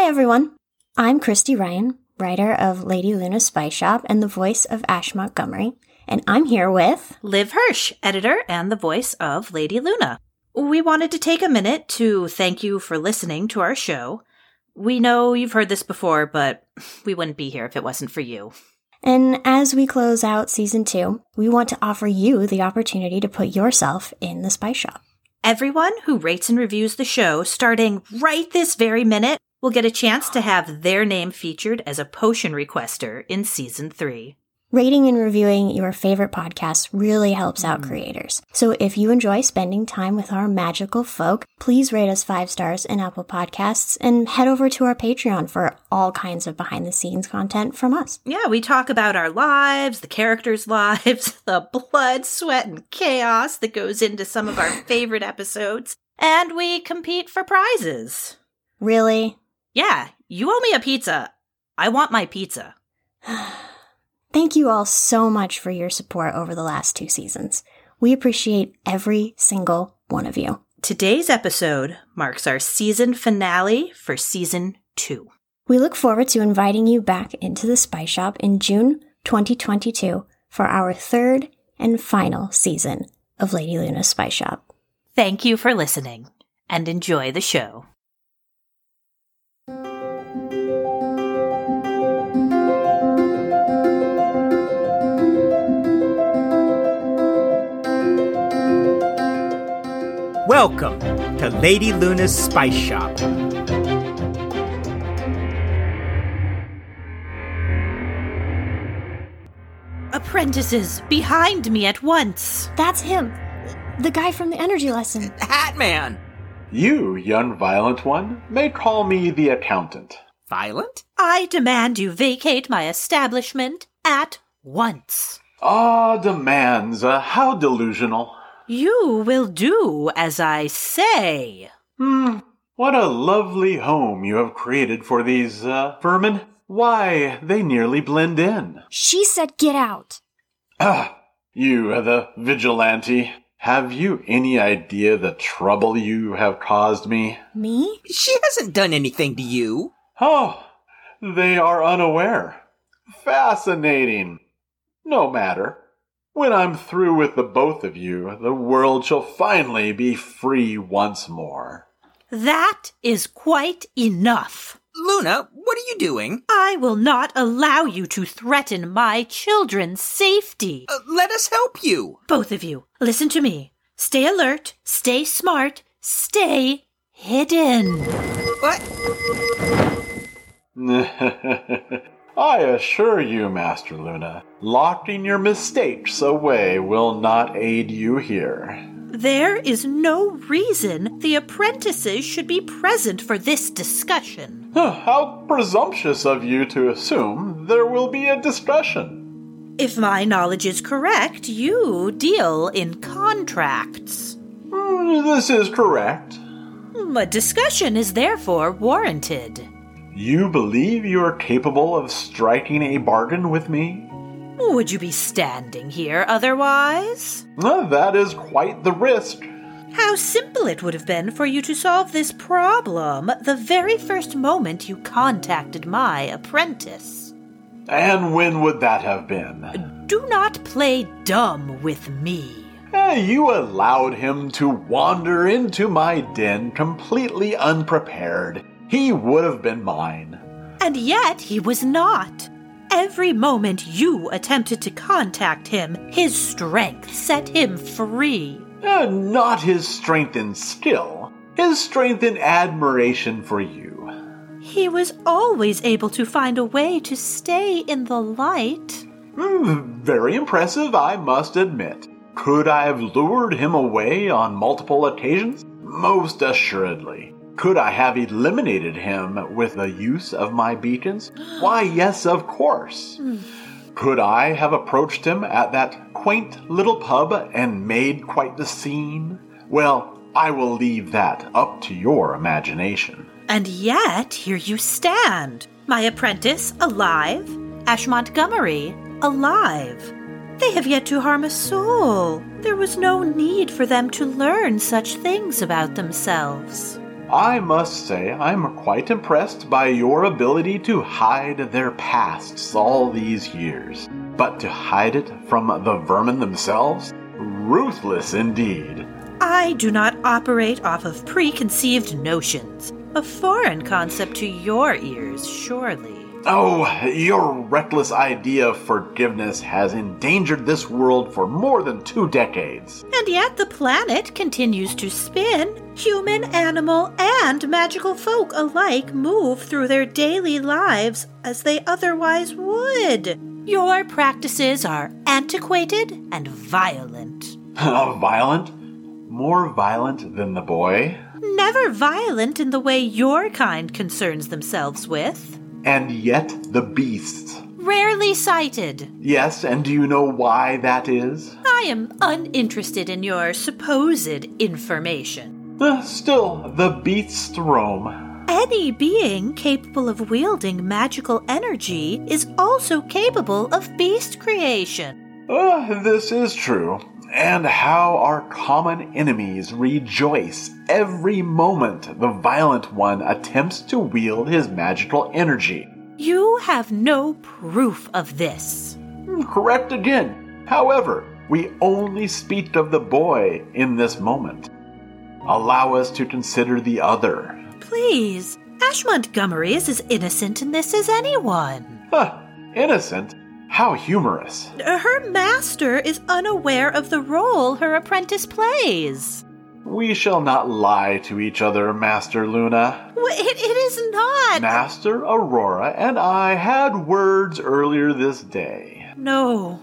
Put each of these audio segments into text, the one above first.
Hi, everyone. I'm Christy Ryan, writer of Lady Luna's Spice Shop and the voice of Ash Montgomery, and I'm here with Liv Hirsch, editor and the voice of Lady Luna. We wanted to take a minute to thank you for listening to our show. We know you've heard this before, but we wouldn't be here if it wasn't for you. And as we close out season two, we want to offer you the opportunity to put yourself in the spice shop. Everyone who rates and reviews the show starting right this very minute will get a chance to have their name featured as a potion requester in season three. Rating and reviewing your favorite podcasts really helps out mm. creators. So if you enjoy spending time with our magical folk, please rate us five stars in Apple Podcasts and head over to our Patreon for all kinds of behind the scenes content from us. Yeah, we talk about our lives, the characters' lives, the blood, sweat, and chaos that goes into some of our favorite episodes, and we compete for prizes. Really? Yeah, you owe me a pizza. I want my pizza. Thank you all so much for your support over the last two seasons. We appreciate every single one of you. Today's episode marks our season finale for season two. We look forward to inviting you back into the Spice Shop in June 2022 for our third and final season of Lady Luna's Spice Shop. Thank you for listening and enjoy the show. Welcome to Lady Luna's Spice Shop. Apprentices, behind me at once! That's him, the guy from the energy lesson. Hatman! You, young violent one, may call me the accountant. Violent? I demand you vacate my establishment at once. Ah, demands, uh, how delusional. You will do as I say. Hmm, what a lovely home you have created for these, uh, vermin. Why, they nearly blend in. She said get out. Ah, you, uh, the vigilante. Have you any idea the trouble you have caused me? Me? She hasn't done anything to you. Oh, they are unaware. Fascinating. No matter. When I'm through with the both of you, the world shall finally be free once more. That is quite enough. Luna, what are you doing? I will not allow you to threaten my children's safety. Uh, let us help you. Both of you, listen to me. Stay alert, stay smart, stay hidden. What? I assure you, Master Luna, locking your mistakes away will not aid you here. There is no reason the apprentices should be present for this discussion. How presumptuous of you to assume there will be a discussion. If my knowledge is correct, you deal in contracts. Hmm, This is correct. A discussion is therefore warranted. You believe you are capable of striking a bargain with me? Would you be standing here otherwise? That is quite the risk. How simple it would have been for you to solve this problem the very first moment you contacted my apprentice. And when would that have been? Do not play dumb with me. Eh, You allowed him to wander into my den completely unprepared. He would have been mine. And yet he was not. Every moment you attempted to contact him, his strength set him free. Eh, Not his strength and skill, his strength and admiration for you. He was always able to find a way to stay in the light. Hmm, very impressive, I must admit. Could I have lured him away on multiple occasions? Most assuredly. Could I have eliminated him with the use of my beacons? Why, yes, of course. Hmm. Could I have approached him at that quaint little pub and made quite the scene? Well, I will leave that up to your imagination. And yet, here you stand. My apprentice, alive. Ash Montgomery, alive. They have yet to harm a soul. There was no need for them to learn such things about themselves. I must say I'm quite impressed by your ability to hide their pasts all these years. But to hide it from the vermin themselves? Ruthless indeed. I do not operate off of preconceived notions. A foreign concept to your ears, surely. Oh, your reckless idea of forgiveness has endangered this world for more than two decades. And yet the planet continues to spin. Human, animal, and magical folk alike move through their daily lives as they otherwise would. Your practices are antiquated and violent. violent? More violent than the boy? Never violent in the way your kind concerns themselves with. And yet the beasts. Rarely sighted. Yes, and do you know why that is? I am uninterested in your supposed information. Uh, still, the beasts roam. Any being capable of wielding magical energy is also capable of beast creation. Uh, this is true. And how our common enemies rejoice every moment the violent one attempts to wield his magical energy. You have no proof of this. Hmm, correct again. However, we only speak of the boy in this moment. Allow us to consider the other. Please, Ash Montgomery is as innocent in this as anyone. Huh, innocent? How humorous. Her master is unaware of the role her apprentice plays. We shall not lie to each other, Master Luna. It, it is not. Master Aurora and I had words earlier this day. No.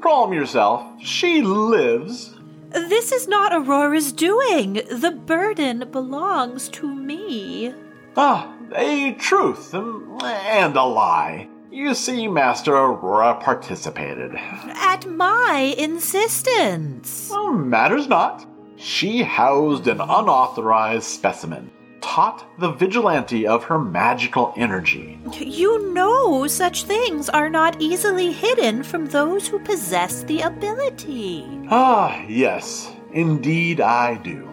Calm yourself. She lives. This is not Aurora's doing. The burden belongs to me. Ah, a truth and a lie. You see, Master Aurora participated. At my insistence. Oh, matters not. She housed an unauthorized specimen, taught the vigilante of her magical energy. You know such things are not easily hidden from those who possess the ability. Ah, yes, indeed I do.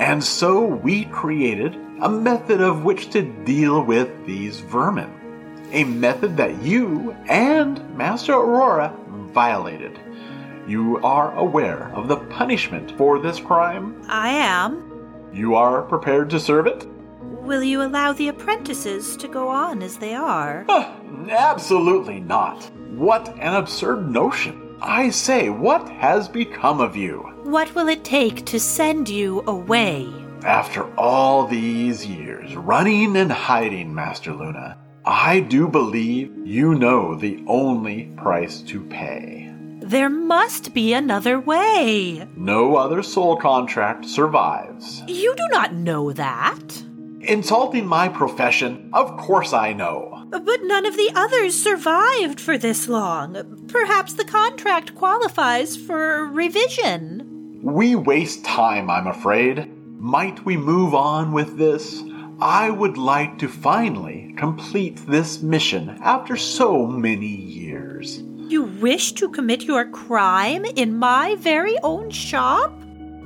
And so we created a method of which to deal with these vermin a method that you and Master Aurora violated. You are aware of the punishment for this crime? I am. You are prepared to serve it? Will you allow the apprentices to go on as they are? absolutely not. What an absurd notion. I say, what has become of you? What will it take to send you away? After all these years, running and hiding, Master Luna, I do believe you know the only price to pay. There must be another way. No other soul contract survives. You do not know that. Insulting my profession? Of course I know. But none of the others survived for this long. Perhaps the contract qualifies for revision. We waste time, I'm afraid. Might we move on with this? I would like to finally complete this mission after so many years. You wish to commit your crime in my very own shop?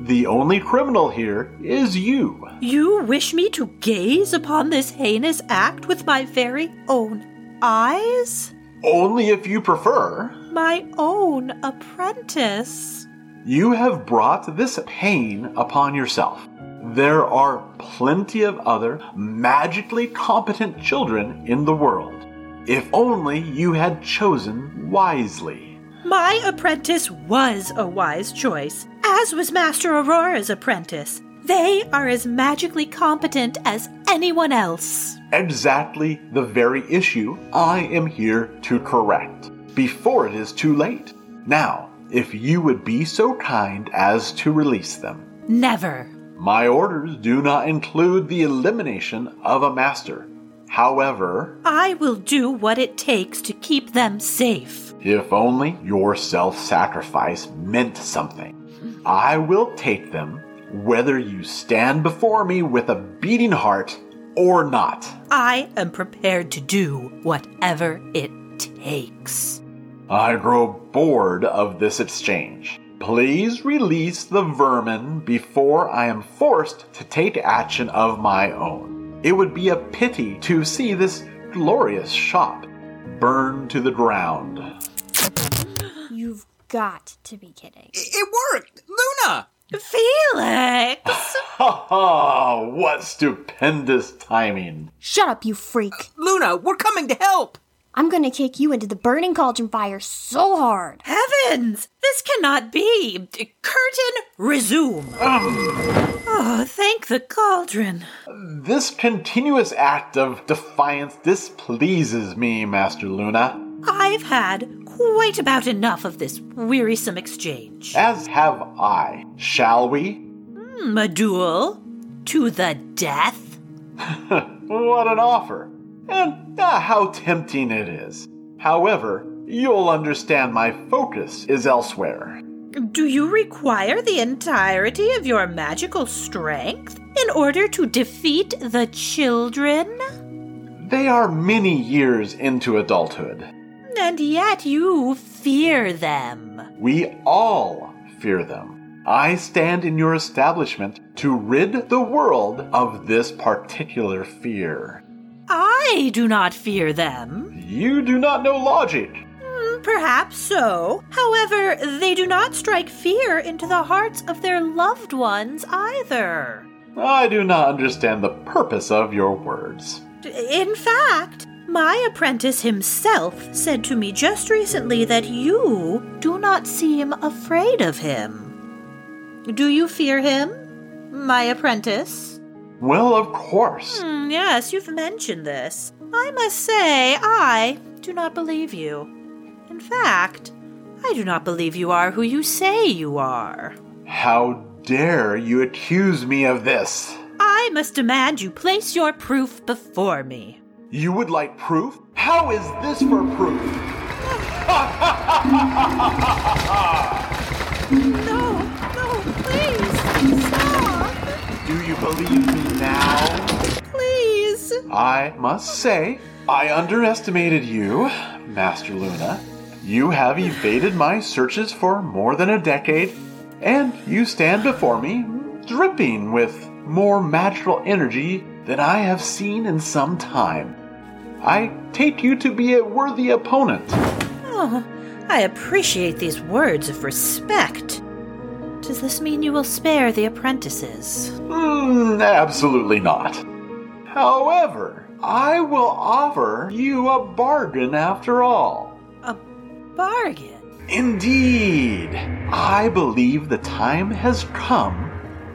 The only criminal here is you. You wish me to gaze upon this heinous act with my very own eyes? Only if you prefer. My own apprentice. You have brought this pain upon yourself. There are plenty of other magically competent children in the world. If only you had chosen wisely. My apprentice was a wise choice, as was Master Aurora's apprentice. They are as magically competent as anyone else. Exactly the very issue I am here to correct before it is too late. Now, if you would be so kind as to release them. Never. My orders do not include the elimination of a master. However, I will do what it takes to keep them safe. If only your self sacrifice meant something. I will take them whether you stand before me with a beating heart or not. I am prepared to do whatever it takes. I grow bored of this exchange. Please release the vermin before I am forced to take action of my own. It would be a pity to see this glorious shop burn to the ground. You've got to be kidding. It worked! Luna! Felix! Ha ha! What stupendous timing! Shut up, you freak. Luna, we're coming to help! I'm gonna kick you into the burning cauldron fire so hard. Heavens! This cannot be! Curtain, resume! Oh, thank the cauldron. This continuous act of defiance displeases me, Master Luna, I've had quite about enough of this wearisome exchange. as have I. Shall we? Hmm, A duel? To the death? What an offer! And ah, how tempting it is. However, you'll understand my focus is elsewhere. Do you require the entirety of your magical strength in order to defeat the children? They are many years into adulthood. And yet you fear them. We all fear them. I stand in your establishment to rid the world of this particular fear. I do not fear them. You do not know logic. Hmm, Perhaps so. However, they do not strike fear into the hearts of their loved ones either. I do not understand the purpose of your words. In fact, my apprentice himself said to me just recently that you do not seem afraid of him. Do you fear him, my apprentice? Well, of course. Hmm, yes, you've mentioned this. I must say, I do not believe you. In fact, I do not believe you are who you say you are. How dare you accuse me of this? I must demand you place your proof before me. You would like proof? How is this for proof? believe me now? please. I must say, I underestimated you, Master Luna. You have evaded my searches for more than a decade, and you stand before me dripping with more magical energy than I have seen in some time. I take you to be a worthy opponent. Oh, I appreciate these words of respect. Does this mean you will spare the apprentices? Hmm, absolutely not. However, I will offer you a bargain after all. A bargain? Indeed, I believe the time has come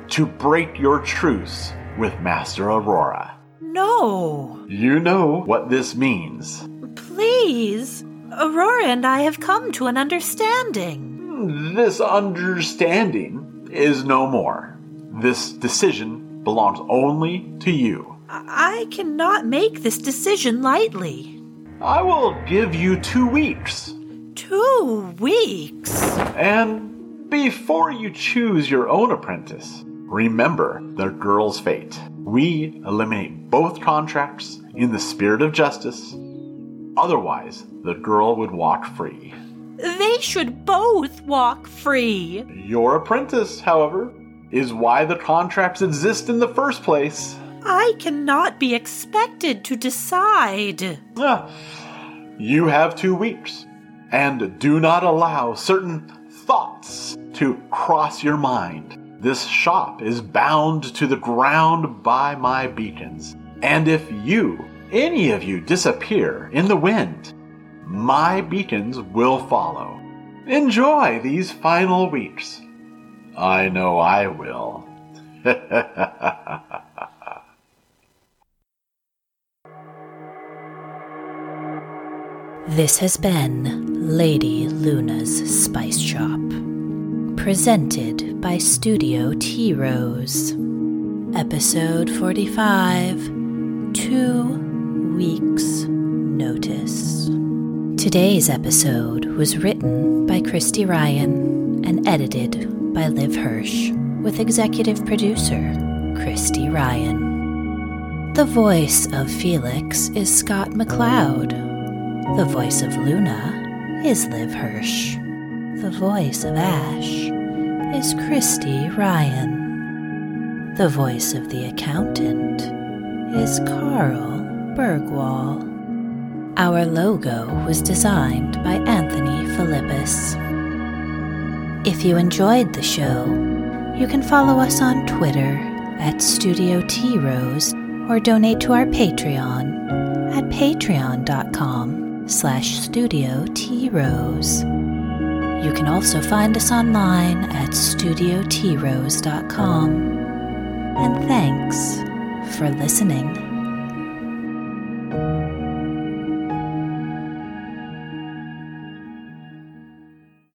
to break your truce with Master Aurora. No, You know what this means. please. Aurora and I have come to an understanding. This understanding is no more. This decision belongs only to you. I I cannot make this decision lightly. I will give you two weeks. Two weeks? And before you choose your own apprentice, remember the girl's fate. We eliminate both contracts in the spirit of justice. Otherwise, the girl would walk free. They should both walk free. Your apprentice, however, is why the contracts exist in the first place. I cannot be expected to decide. Ah, you have two weeks, and do not allow certain thoughts to cross your mind. This shop is bound to the ground by my beacons, and if you, any of you, disappear in the wind, my beacons will follow. Enjoy these final weeks. I know I will. This has been Lady Luna's Spice Shop. Presented by Studio T Rose. Episode 45 Two Weeks Notice. Today's episode was written by Christy Ryan and edited by Liv Hirsch, with executive producer Christy Ryan. The voice of Felix is Scott McLeod. The voice of Luna is Liv Hirsch. The voice of Ash is Christy Ryan. The voice of the accountant is Carl Bergwall. Our logo was designed by Anthony Philippus. If you enjoyed the show, you can follow us on Twitter at Studio T Rose or donate to our Patreon at patreon.com slash studio T Rose. You can also find us online at studiotrose.com. And thanks for listening.